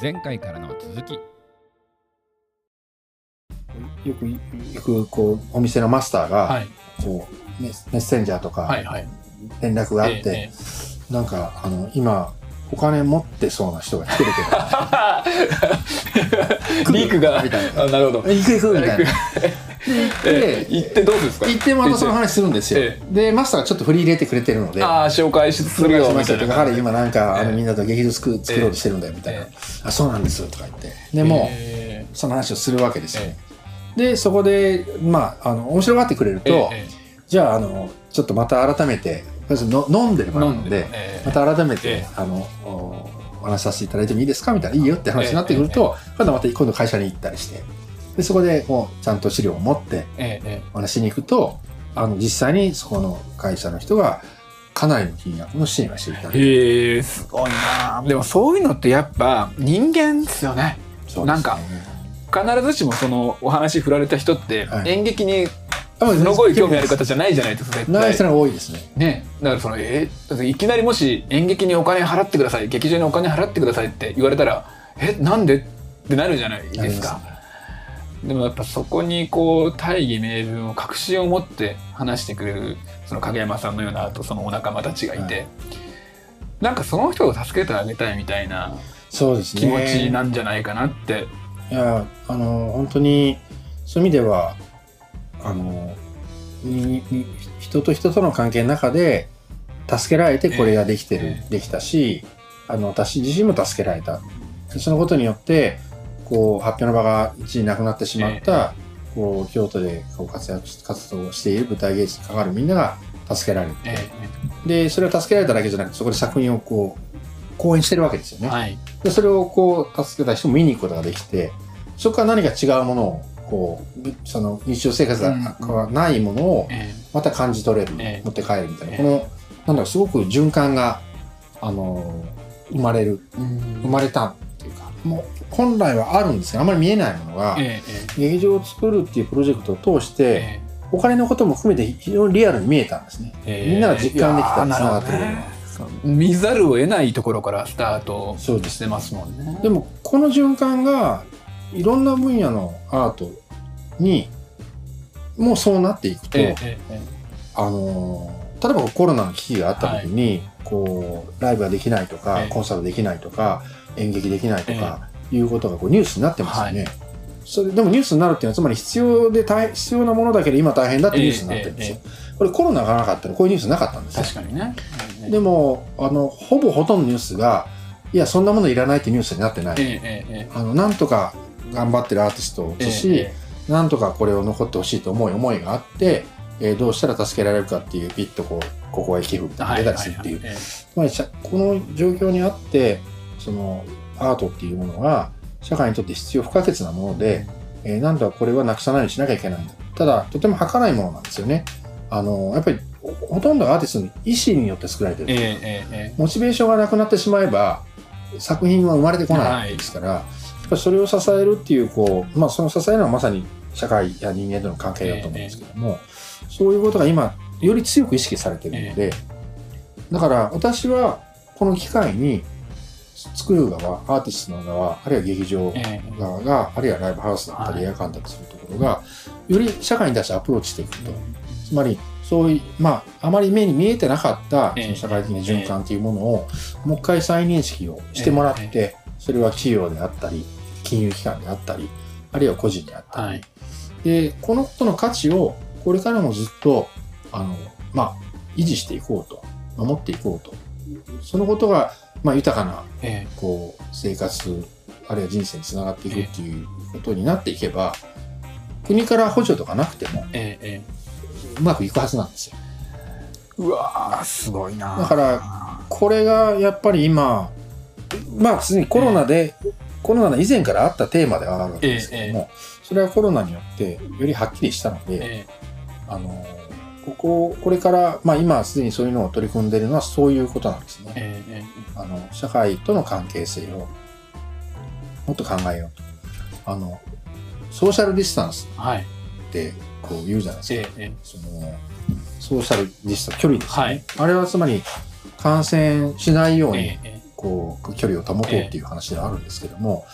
前回からの続きよくよくこうお店のマスターが、はい。こうメッセンジャーとか。連絡があって、ええなんかあの今お金持ってそうな人が来てるけど。リークが、みたいな。あなるほど。行く行くみたいな。で行っえて行ってどうですか？行ってまたその話するんですよ。え。でマスターがちょっと振り入れてくれてるので。ああ、紹介するよ、みたいな。彼今なんか、あええのみんなと劇場作る作ろうとしてるんだよみたいな、えあそうなんですとか言って。でもその話をするわけですよ、えでそこでまああの面白がってくれると、え。じゃああのちょっとまた改めて飲んでる場なので、ええ。また改めて、ええ。あのおお話しさせていただいてもいいですか？みたいないいよって話になってくると、今度また今度会社に行ったりしてでそこでこうちゃんと資料を持ってええお話しに行くとあの実際にそこの会社の人がかなりの金額の支援をしていただへえすごいな。でもそういうのってやっぱ人間ですよね。ね。なんか必ずしもそのお話振られた人ってはい。演劇にあすごい興味ある方じゃないじゃないですかない人が多いですね。ね。だからそのえーいきなりもし演劇にお金払ってください劇場にお金払ってくださいって言われたらえなんでってなるじゃないですか。でもやっぱそこにこう大義名分を確信を持って話してくれるその影山さんのようなあとそのお仲間たちがいて、はなんかその人を助けてあげたいみたいなそうですね。気持ちなんじゃないかなって、いや、あの、本当に、そういう意味では、あの、にに人と人との関係の中で、助けられてこれができてる、ええできたし、あの、私自身も助けられた。でそのことによって、こう、発表の場が一時なくなってしまった、こう、京都でこう活躍し、活動している舞台芸術に関わるみんなが助けられる。えで、それを助けられただけじゃなくて、そこで作品をこう、講演してるわけですよね。えはいで、それをこう、助けた人も見に行くことができて、そこから何か違うものを、こう、ぶその日常生活がうんないものをえまた感じ取れる、ええ。持って帰るみたいな、ええ。この、なんだろう、すごく循環が、あのー、生まれる、生まれたっていうか、もう、本来はあるんですが、あまり見えないものが、ええ劇場を作るっていうプロジェクトを通して、えお金のことも含めて非常にリアルに見えたんですね。ええ。みんなが実感できたつながって。るなる見ざるを得ないところからスタートしてますもんね。でもこの循環がいろんな分野のアートにもうそうなっていくと、ええええあのー例えばコロナの危機があった時に、こうライブができないとか、ええコンサートできないとか演劇できないとか、いうことがこうニュースになってますよね。はそれでもニュースになるっていうのはつまり必要で大必要なものだけど今大変だってニュースになってるんですよ。えこれコロナがなかったらこういうニュースなかったんですよ。確かにね。でもあのほぼほとんどのニュースがいやそんなものいらないってニュースになってない。あのなんとか頑張ってるアーティストをえ映し、え。なんとかこれを残ってほしいと思い思いがあって、えーどうしたら助けられるかっていうピッとこうここへ寄付みたいなのが出たりするっていう、まりこの状況にあってそのアートっていうものが社会にとって必要不可欠なもので、えーなんとかこれはなくさないようにしなきゃいけないんだ。ただとても儚いものなんですよね。あのやっぱりほほとんどがアーティストの意思によって作られてる、えええええモチベーションがなくなってしまえば作品は生まれてこないですから、やっぱりそれを支えるっていうこう、まあ、その支えるのはまさに社会や人間との関係だと思うんですけども、そういうことが今より強く意識されてるので、だから私はこの機会に作る側アーティストの側あるいは劇場えええ。側があるいはライブハウスだったはい。り映画館だったりするところがより社会に対してアプローチしていくと。つまりそういうまああまり目に見えてなかったええ。その社会的な循環というものをもう一回再認識をしてもらって、え。それは企業であったり金融機関であったりあるいは個人であったり、はい。でこのことの価値をこれからもずっとあの、まあ、維持していこうと守っていこうと。そのことが、まあ、豊かなえこう生活あるいは人生につながっていくっていうことになっていけば国から補助とかなくてもえええうまくいくはずなんですよ。えうわーすごいなだからこれがやっぱり今まあすでにコロナで、コロナの以前からあったテーマではあるわけですけども、それはコロナによってよりはっきりしたので、えあのこここれから、まあ、今すでにそういうのを取り組んでいるのはそういうことなんですね。えええあの社会との関係性をもっと考えようと。あのソーシャルディスタンス。ってこう言うじゃないですか。えええそのソーシャルディスタンス距離ですよね、はいあれはつまり感染しないように、えええこう距離を保とうっていう話ではあるんですけども、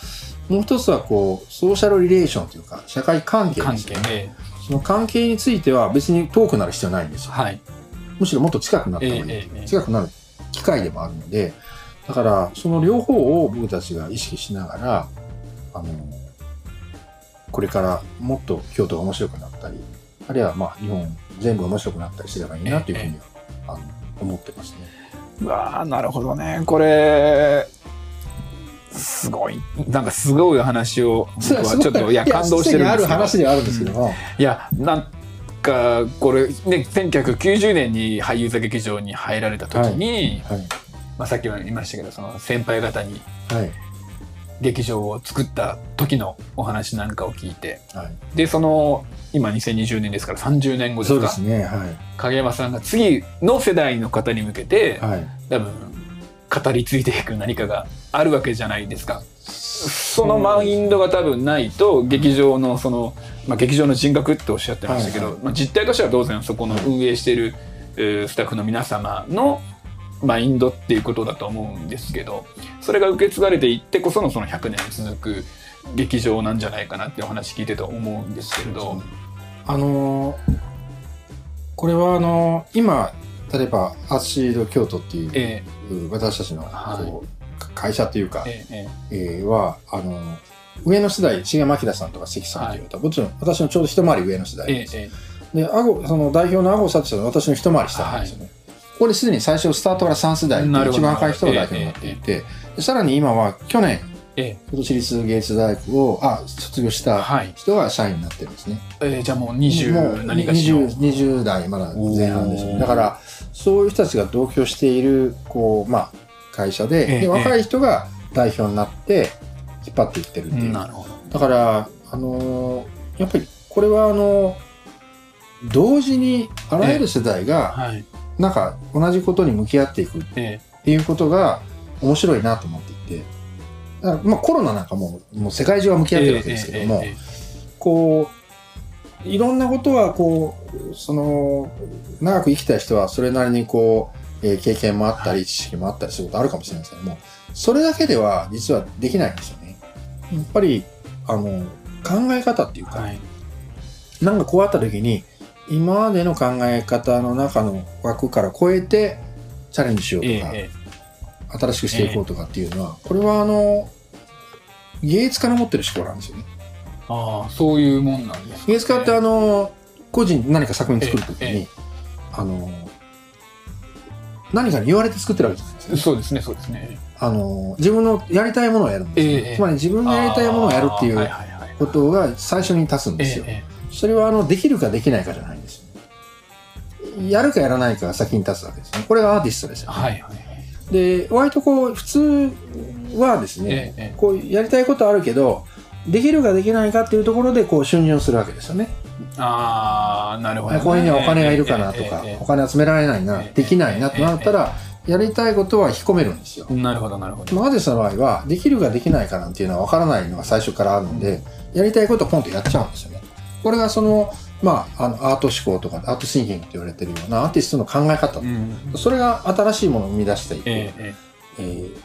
もう一つはこうソーシャルリレーションというか社会関係関ですよね。係で、その関係については別に遠くなる必要ないんですよ。はい。むしろもっと近くなった方がいい、ええええ近くなる機会でもあるので、だからその両方を僕たちが意識しながら、あの、これからもっと京都が面白くなったり、あるいはまあ日本全部面白くなったりすればいいなというふうには、あの思ってますね。うわあなるほどね。これ、すごい。なんかすごい話を、僕はちょっと、いや、感動してるんですあるけど。話ではあるんですけども、いや、なんか、これ、ね、1990年に俳優座劇場に入られた時に、はい。まあ、さっきも言いましたけど、その先輩方にはい。劇場を作った時のお話なんかを聞いて、はい。で、その、今2020年ですから30年後ですかそうですね。はい。影山さんが次の世代の方に向けて、はい。多分語り継いでいく何かがあるわけじゃないですか。そのマインドが多分ないと劇場のその、まあ、劇場の人格っておっしゃってましたけど、はいはいまあ、実態としては当然そこの運営している、えースタッフの皆様のマインドっていうことだと思うんですけどそれが受け継がれていってこそのその100年続く劇場なんじゃないかなってお話聞いてて思うんですけれど。あのーこれはあのー今例えばアシード京都っていう、え私たちのはい。会社というか、ええええ。ーはあのー上の世代重牧田さんとか関さんという方、もちろん私のちょうど一回り上の世代えです、えでアゴその代表の阿さんは私の一回り下なんですよね、ここですでに最初スタートから3世代一番若い人が代表になっていて、でさらに今は去年え京都市立芸術大学をあ卒業したはい。人が社員になってるんですね。ええじゃあもうもう20何かしら。20, 20代まだ前半ですね。だからそういう人たちが同居しているこう、まあ、会社で,で、ええ。若い人が代表になって引っ張っていってるっていう、なるほど。だから、あのーやっぱりこれはあの同時にあらゆる世代がはい。なんか同じことに向き合っていくっえていうことが面白いなと思っていてまあコロナなんかももう世界中が向き合ってるわけですけども、ええこういろんなことはこうその長く生きた人はそれなりにこう、えー経験もあったり知識もあったりすることあるかもしれないですけどもそれだけでは実はできないんですよね。やっぱりあの考え方っていうか、はい。なんかこうあった時に今までの考え方の中の枠から超えてチャレンジしようとか、ええ新しくしていこうとかっていうのは、これはあの芸術家の持ってる思考なんですよね。ああ、そういうもんなんですかね芸術家ってあの個人で何か作品作るときに、ええあの何かに言われて作ってるわけじゃないですか。そうですね、そうですね。あの自分のやりたいものをやるんですよ、ええつまり自分のやりたいものをやるっていうことが最初に立つんですよ。えそれはあのできるかできないかじゃないんですよ。やるかやらないかが先に立つわけですね。これがアーティストですよ、ね。えはいはいはい。で割とこう普通はですね、ええこうやりたいことあるけどできるかできないかっていうところでこう春巡するわけですよね。ああ、なるほどね。これにはお金がいるかなとか、えお金集められないな、ええできないなとなったら、やりたいことは引っ込めるんですよ。なるほど、なるほど。まあアーティストの場合は、できるかできないかなんていうのは分からないのが最初からあるので、やりたいことをポンとやっちゃうんですよね。これがその、まあ、あの、アート思考とか、アートシンキングと言われてるようなアーティストの考え方、うん。それが新しいものを生み出していく、ええええ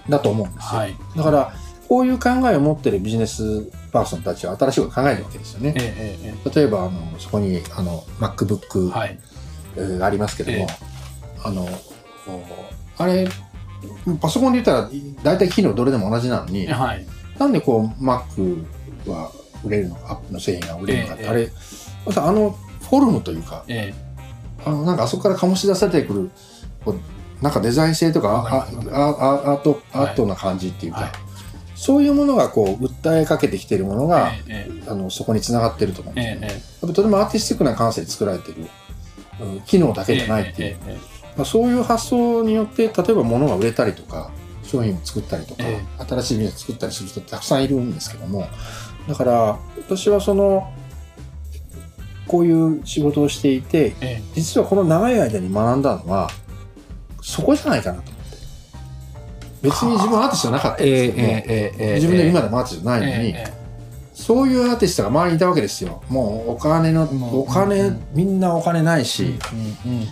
ーだと思うんですよ。えはい。だから、こういう考えを持ってるビジネスパーソンたちは新しいことを考えるわけですよね。えええ例えば、あの、そこに、あの、MacBook、えはい。えーありますけども、ええあの、あれ、パソコンで言ったら大体機能どれでも同じなのに、はい。なんでこう Mac は売れるのか、アップの製品が売れるのかって、ええ。あれ、またあのフォルムというか、えあのなんかあそこから醸し出されてくる、こうなんかデザイン性とか、アート、アはい。ートな感じっていうか、はい。そういうものがこう訴えかけてきてるものえが、ええ。あのそこにつながってると思うんですよね。ええやっぱとてもアーティスティックな感性で作られてる、うん機能だけじゃないっていう、まあ、そういう発想によって例えば物が売れたりとか商品を作ったりとか、え新しいビジネスを作ったりする人ってたくさんいるんですけどもだから私はそのこういう仕事をしていてええ。実はこの長い間に学んだのはそこじゃないかなと思って。別に自分はアーティストじゃなかったんえですけども、えええ自分で今でもアーティストじゃないのに、ええそういうアーティストが周りにいたわけですよ。もうお金のお金、うんみんなお金ないし、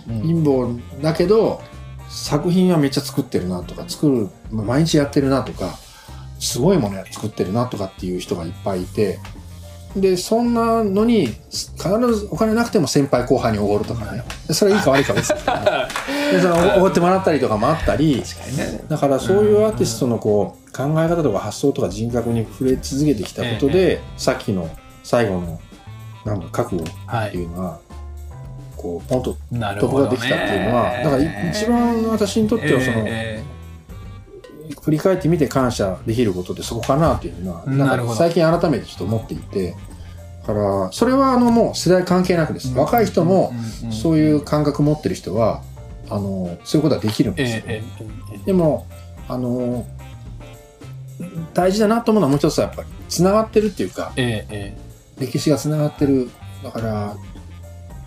貧乏だけど作品はめっちゃ作ってるなとか、作る、まあ毎日やってるなとか、すごいものや作ってるなとかっていう人がいっぱいいて、で、そんなのに、必ずお金なくても先輩後輩におごるとかね。それはいいか悪いか別に、ね。で、そのおごってもらったりとかもあったり、だからそういうアーティストのこう考え方とか発想とか人格に触れ続けてきたことで、さっきの最後のなんか覚悟ってはいいうのは、こうポンとなる突破ほどね。ができたっていうのはだからい一番私にとってはその、え振り返ってみて感謝できることってそこかなっていうのはなんか最近改めてちょっと思っていて。だからそれはあのもう世代関係なくです、ー若い人もそういう感覚持ってる人はあのそういうことはできるんですよ、でも、あの大事だなと思うのはもう一つはやっぱり、つながってるっていうか、歴史がつながってる。だから、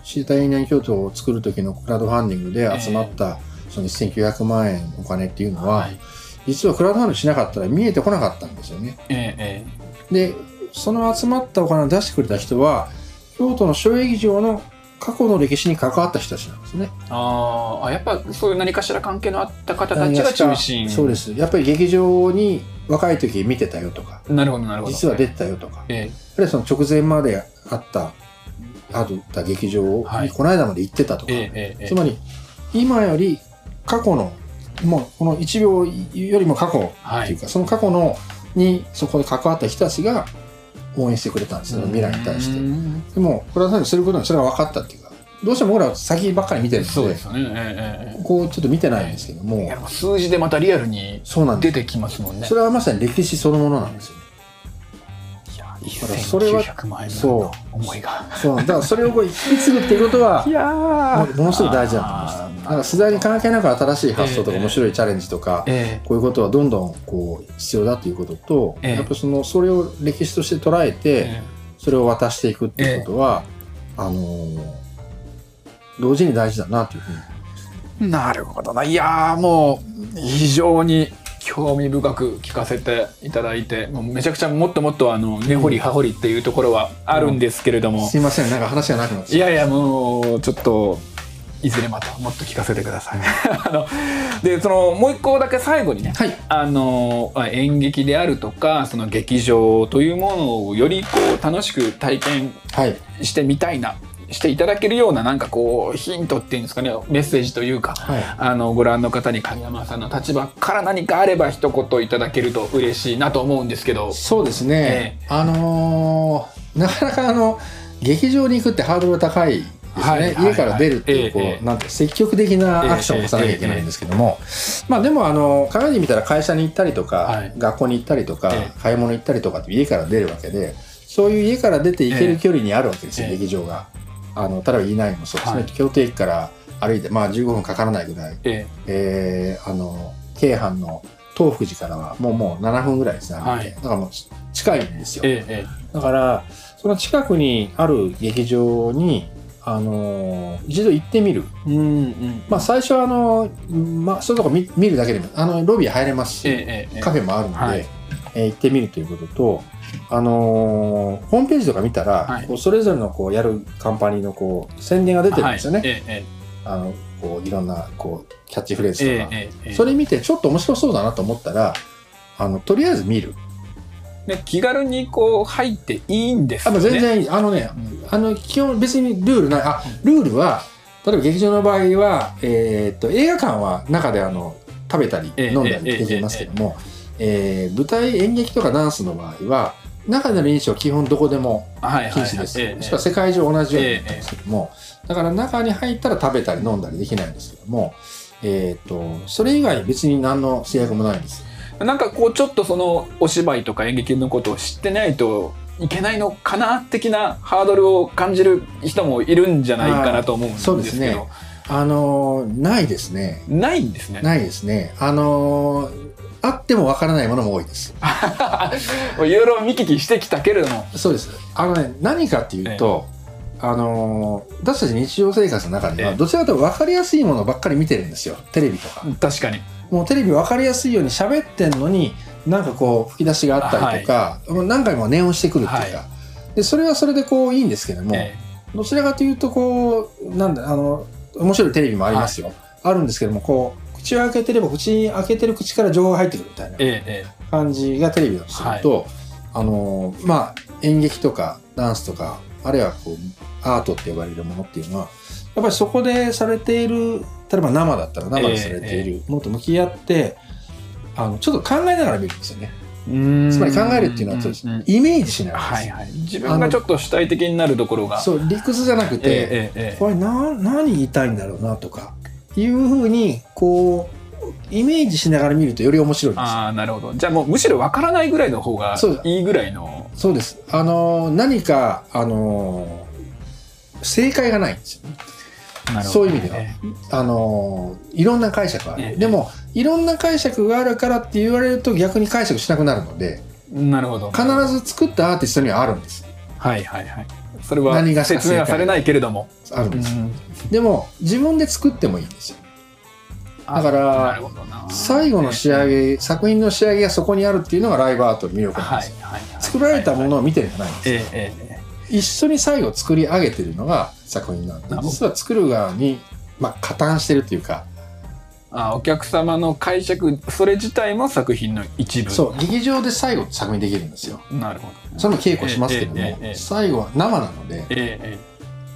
シータイニャン京都を作る時のクラウドファンディングで集まった、その1900万円お金っていうえのは、はい実はクラウドファンディングしなかったら見えてこなかったんですよね。えええで、その集まったお金を出してくれた人は、京都の小劇場の過去の歴史に関わった人たちなんですね。あーあやっぱそういう何かしら関係のあった方たちが中心。そうです。やっぱり劇場に若い時見てたよとか、なるほどなるほど。実は出てたよとか、えあるいはその直前まであった、あった劇場はい。にこの間まで行ってたとか、えええええ。つまり今より過去の、もうこの1秒よりも過去はいっていうか、その過去のにそこで関わった人たちが応援してくれたんですよ、未来に対してう。んでも、これはさんにすることにそれが分かったっていうか、どうしても僕らは先ばっかり見てるのでそうです、よねえええこうちょっと見てないんですけども数字でまたリアルに。出てきますもんねそれはまさに歴史そのものなんですよね。いやからそれは1900万円のそ思いが。そう、だからそれをこう引き継ぐっていうことは、やもものすごく大事だと思います。だから世代に関係なく新しい発想とかええ。面白いチャレンジとか、えこういうことはどんどんこう必要だということと、ええ。やっぱそのそれを歴史として捉ええて、えそれを渡していくっていうことは、あのー同時に大事だなというふうに。えなるほどな。いやーもう非常に興味深く聞かせていただいてもうめちゃくちゃもっともっとあの根掘り葉掘りっていうところはあるんですけれども、すいません、なんか話がなくなっていやいやもうちょっといずれまたもっと聞かせてください。あのでそのもう一個だけ最後にねはい。あのまあ演劇であるとかその劇場というものをよりこう楽しく体験はい。してみたいなしていただけるようななんかこうヒントっていうんですかねメッセージというか、はい。あのご覧の方に神山さんの立場から何かあれば一言いただけると嬉しいなと思うんですけど。そうですね。あのーなかなかあの、劇場に行くってハードルが高いですね。はいはい家から出るっていう、こう、ええなんて積極的なアクションを起こさなきゃいけないんですけども、まあでもあの、考えてみたら会社に行ったりとか、はい学校に行ったりとか、え買い物行ったりとかって家から出るわけで、そういう家から出て行ける距離にあるわけですよ、ええ劇場が。あの、例えばいないもそうですね。はい。京都駅から歩いて、まあ15分かからないぐらい、ええ。ーあの、京阪の東福寺からはもうもう7分ぐらいですね、はい。だからもうち近いんですよ。ええだから、その近くにある劇場に、あのー一度行ってみる。えうんうん。まあ最初はあの、まあそういうとこ見見るだけでも、あの、ロビー入れますし、ええええ。カフェもあるので、はいえー行ってみるということと、あのーホームページとか見たら、はいこうそれぞれのこうやるカンパニーのこう宣伝が出てるんですよね。はいええあの、こういろんなこうキャッチフレーズとか。ええええええそれ見てちょっと面白そうだなと思ったら、あの、とりあえず見る。で気軽にこう入っていいんですあ、よね。全然いい。あのね、あの、基本別にルールない。あ、ルールは、例えば劇場の場合は、えーっと、映画館は中であの、食べたりええ飲んだりできますけども、えー舞台演劇とかダンスの場合は、中での飲酒は基本どこでもはいはいはい禁止です。ええしかも世界中同じようになってますけども、だから中に入ったら食べたり飲んだりできないんですけども、えーっと、それ以外別に何の制約もないんです。なんかこうちょっとそのお芝居とか演劇のことを知ってないといけないのかな的なハードルを感じる人もいるんじゃないかなと思うんですけどそうですねあのーないですね。ないんですね。ないですね。あのーあってもわからないものも多いです。いろいろ見聞きしてきたけれども、そうです。あのね、何かっていうと、あのー私たち日常生活の中では、ええどちらかというと分かりやすいものばっかり見てるんですよ。テレビとか。確かに。もうテレビ分かりやすいように喋ってんのに、なんかこう吹き出しがあったりとか、もう何回も念をしてくるっていうか、はで、それはそれでこういいんですけども、えどちらかというとこう、なんだ、あの、面白いテレビもありますよ。あるんですけども、こう、口を開けてれば口開けてる口から情報が入ってくるみたいなええ感じがテレビだとすると、あのまあ演劇とかダンスとかあるいはこうアートって呼ばれるものっていうのはやっぱりそこでされている例えば生だったら生でされているものと向き合って、あのちょっと考えながら見るんですよね。えつまり考えるっていうのはイメージしないはいはい。自分がちょっと主体的になるところが。そう理屈じゃなくて、ええええええ。これな何言いたいんだろうなとかいうふうにこうイメージしながら見るとより面白いんですよ。ああなるほどじゃあもうむしろわからないぐらいの方がいいぐらいのそうです。あの何かあの正解がないんですよね。なるほどそういう意味ではえあのいろんな解釈がある。ええでもいろんな解釈があるからって言われると逆に解釈しなくなるのでえなるほど必ず作ったアーティストにはあるんです。はいはいはいそれは説明はされないけれども。あるんです。うん。でも自分で作ってもいいんですよ。だから最後の仕上げ、作品の仕上げがそこにあるっていうのがライブアートの魅力なんはいです。はいはい。作られたものを見てるんじゃないんですよ。一緒に最後作り上げてるのが作品なんで実は作る側に、まあ、加担してるというかえあお客様の解釈それ自体も作品の一部。そう劇場で最後作品できるんですよ。なるほど。その稽古しますけども、最後は生なので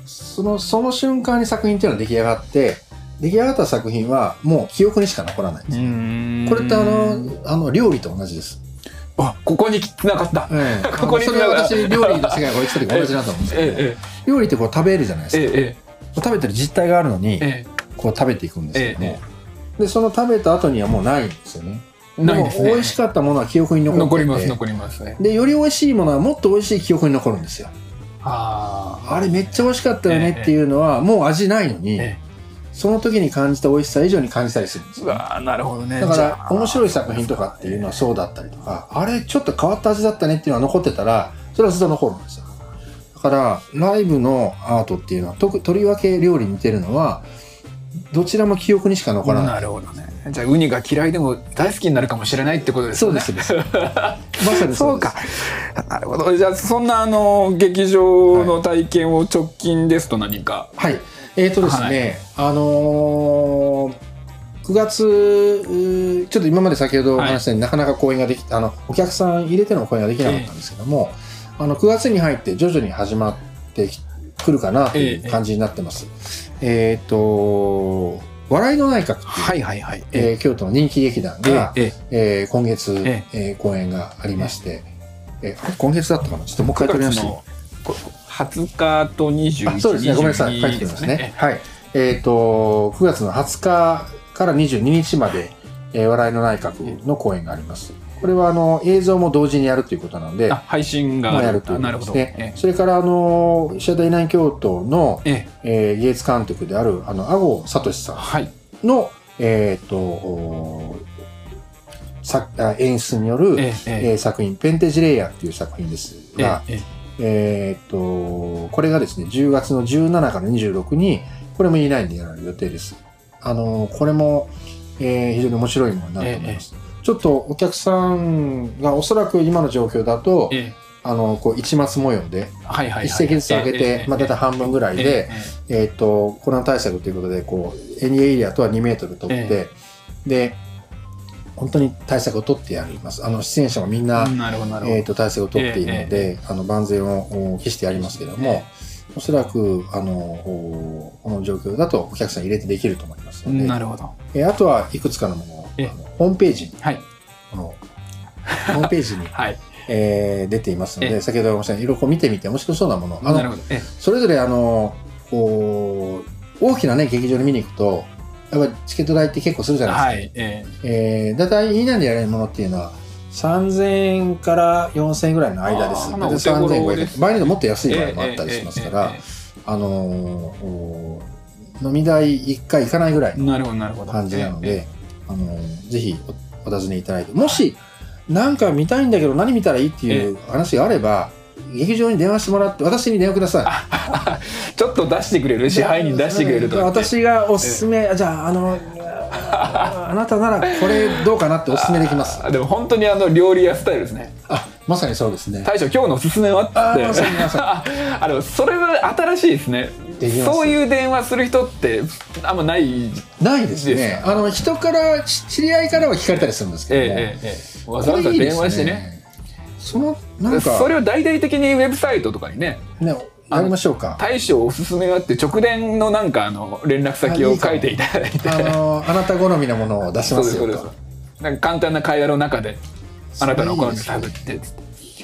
そのその瞬間に作品っていうのは出来上がって出来上がった作品はもう記憶にしか残らないんですこれってあのあの料理と同じです、あここに繋がった。ええ。ここにそれは私料理の世界が追いついて同じだと思うんですけど、え料理ってこう食べるじゃないですか、食べてる実態があるのに、ええ。こう食べていくんですけども、えでその食べた後にはもうないんですよね。えないですね。も美味しかったものは記憶に残ってて。残ります残ります。ねでより美味しいものはもっと美味しい記憶に残るんですよ。ああれめっちゃ美味しかったよねっていうのはもう味ないのに、えその時に感じた美味しさ以上に感じたりするんですようわーなるほどね。だから面白い作品とかっていうのはそうだったりとかあれちょっと変わった味だったねっていうのは残ってたらそれはずっと残るんですよ。だからライブのアートっていうのはとりわけ料理に似てるのはどちらも記憶にしか残らない。なるほどね。じゃあウニが嫌いでも大好きになるかもしれないってことですよね。そうですそうです。まさにそうか。なるほど。じゃあそんなあの劇場の体験を直近ですと何か、はい。えっ、とですね、あのー9月ちょっと今まで先ほどお話したように、なかなか公演ができあのお客さん入れての公演ができなかったんですけども、あの9月に入って徐々に始まってきくるかなという感じになってます。えっ、と笑いの内閣っていう、はいはいはい。えー京都の人気劇団が、ええー今月、ええ。ー公演がありまして、えー今月だったかな？ちょっともう一回9取りまして。いい月のこ20日と21あそうですね、ごめんなさい、書いてますね。はい。えっ、と、9月の20日から22日まで、えー笑いの内閣の公演があります。これは、あの、映像も同時にやるということなので、あ配信がやるということですね。え。それから、あの、石田内京都の、ええ。ー芸術監督である、あの、阿郷聡さはいんの、えっ、と、おさあ演出による、えええー作品、ペンテジレイヤーっていう作品ですえが、ええ。ーっと、これがですね、10月の17から26に、これも E9 でやられる予定です。あの、これも、えー非常に面白いものになると思います。ちょっとお客さんがおそらく今の状況だと、ええ。あの、こう、一末模様で、はいはいはい。一席ずつ上げて、まあ、大体半分ぐらいで、えっと、コロナ対策ということで、こう、エニエリアとは2メートル取って、で、本当に対策を取ってやります。あの、出演者もみんな、えー、と体制を取っているので、あの万全をお期してやりますけれども、えおそらくあのおこの状況だとお客さん入れてできると思いますので、なるほど。えーあとはいくつかのものホームページ。にはい。このホームページに、はい。えー出ていますのえで先ほど申し上げたい。ろいろ見てみて面白そうなもの。あのそれぞれあのこう大きな、ね、劇場に見に行くとやっぱりチケット代って結構するじゃえないですか。はいええ。えー、だいたい以内でやれるものっていうのは3000円から4000円ぐらいの間です。まあ大体お手頃3500円場合によってもっと安い場合もあったりしますから、あのーお飲み代1回行かないぐらいのえなるほどなるほど。感じなのええで、あのーぜひおお尋ねいただいて、もしなんか見たいんだけど何見たらいいっていう話があれば、劇場に電話してもらって、私に電話ください。ちょっと出してくれる？支配人出してくれると私がおすすめ、じゃあ、あの、あなたならこれどうかなっておすすめできます。あでも本当にあの料理屋スタイルですね。あ、まさにそうですね。大将今日のおすすめは？って。あ ああでもそれは新しいですねそういう電話する人ってあんまないないですね。あの人からし知り合いからは聞かれたりするんですけども、ええええええ。わざわざ電話してね。そのなんかそれを大々的にウェブサイトとかにねねやりましょうか。大将おすすめがあって直伝のなんかあの連絡先を書いていただいて。あのあなた好みのものを出しそうですそうです。ますよとなんか簡単な会話の中であなたのお好み探って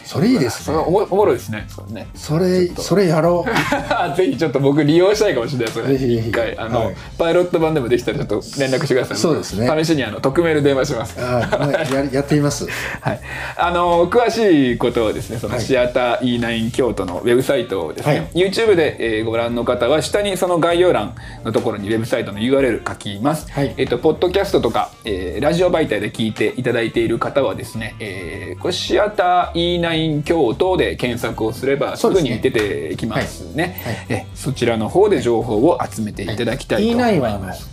それいいですね。それおもおもろいですね。それね。それそれやろう。ぜひちょっと僕利用したいかもしれない。それ。ぜひぜひ。一回あの、はい。パイロット版でもできたらちょっと連絡してください。そうですね。試しにあの匿名で電話します。あ ややってみます。はい、あの詳しいことはですねそのはい。シアター E9 京都のウェブサイトをですね、はい。YouTube で、えーご覧の方は下にその概要欄のところにウェブサイトの URL 書きます、はい。えっとポッドキャストとか、えーラジオ媒体で聞いていただいている方はですね、えーこれシアター E9 京都で検索をすればすぐに出てきますね。はい。えそちらの方で情報を集めていただきたいと思い E9 はあのます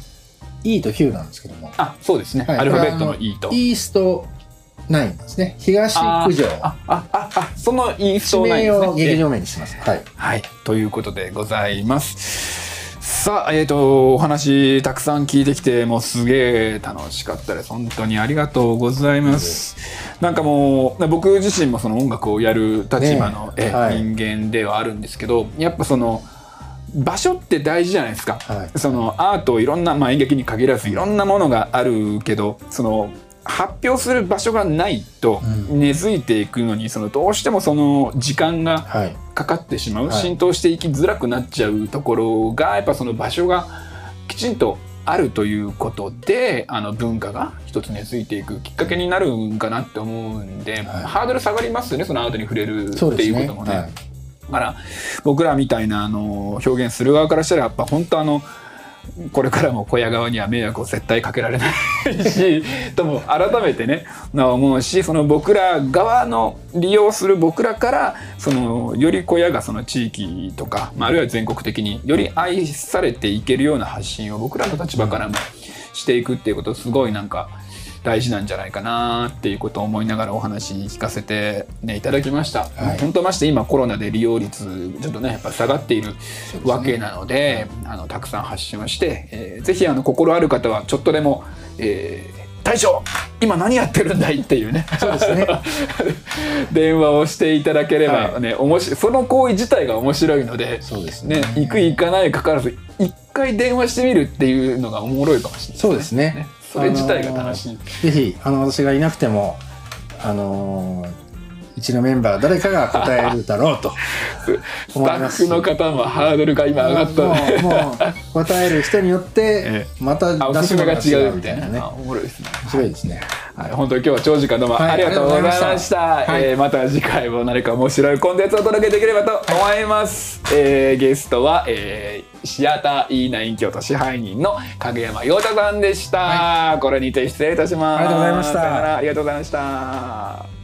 E と Q なんですけども、あそうですね、はい。アルファベットの E と。イースト9ですね。東九条。ああああそのインス地トない名をですね。劇場名にします。はいはい、ということでございます。さあ、えっ、と、お話たくさん聞いてきて、もうすげえ楽しかったです。本当にありがとうございます。なんかもう、僕自身もその音楽をやる立場の、えねはい人間ではあるんですけど、やっぱその、場所って大事じゃないですか、はいそのアートいろんな、まあ、演劇に限らずいろんなものがあるけどその発表する場所がないとうん。根付いていくのに、そのどうしてもその時間がはい。かかってしまう、はい。浸透していきづらくなっちゃうところがやっぱその場所がきちんとあるということであの文化が一つ根付いていくきっかけになるんかなって思うんで、はい。ハードル下がりますよねそのアートに触れるっていうこともね。はい。だから僕らみたいなあの表現する側からしたらやっぱ本当あのこれからも小屋側には迷惑を絶対かけられないし とも改めてねな思うしその僕ら側の利用する僕らからそのより小屋がその地域とか、まあ、あるいは全国的により愛されていけるような発信を僕らの立場からもしていくっていうことすごいなんか大事なんじゃないかなっていうことを思いながらお話聞かせて、ね、いただきました。はい。本当まして今コロナで利用率ちょっとねやっぱ下がっているわけなのであのたくさん発信をして、えーぜひあの心ある方はちょっとでも、えー大将今何やってるんだいっていうね。そうですね。電話をしていただければね、おもしその行為自体が面白いのでそうですね。ね行く行かないかかわらず一回電話してみるっていうのがおもろいかもしれないそうですねねそれ自体が楽しい、ぜひあの私がいなくてもあのーうちのメンバー誰かが答えるだろうと。スタッフの方もハードルが今上がったね。もうもう答える人によってえまたあおすすめが違うみたいな。ね。面白いですね。はい、本当に今日は長時間どうもはいありがとうございました。ました。はい。えーまた次回も何か面白いコンテンツをお届けできればと思います。えーゲストは、えーシアター E9 京都支配人の影山陽太さんでした。これにて失礼いたします。ありがとうございました。ありがとうございました。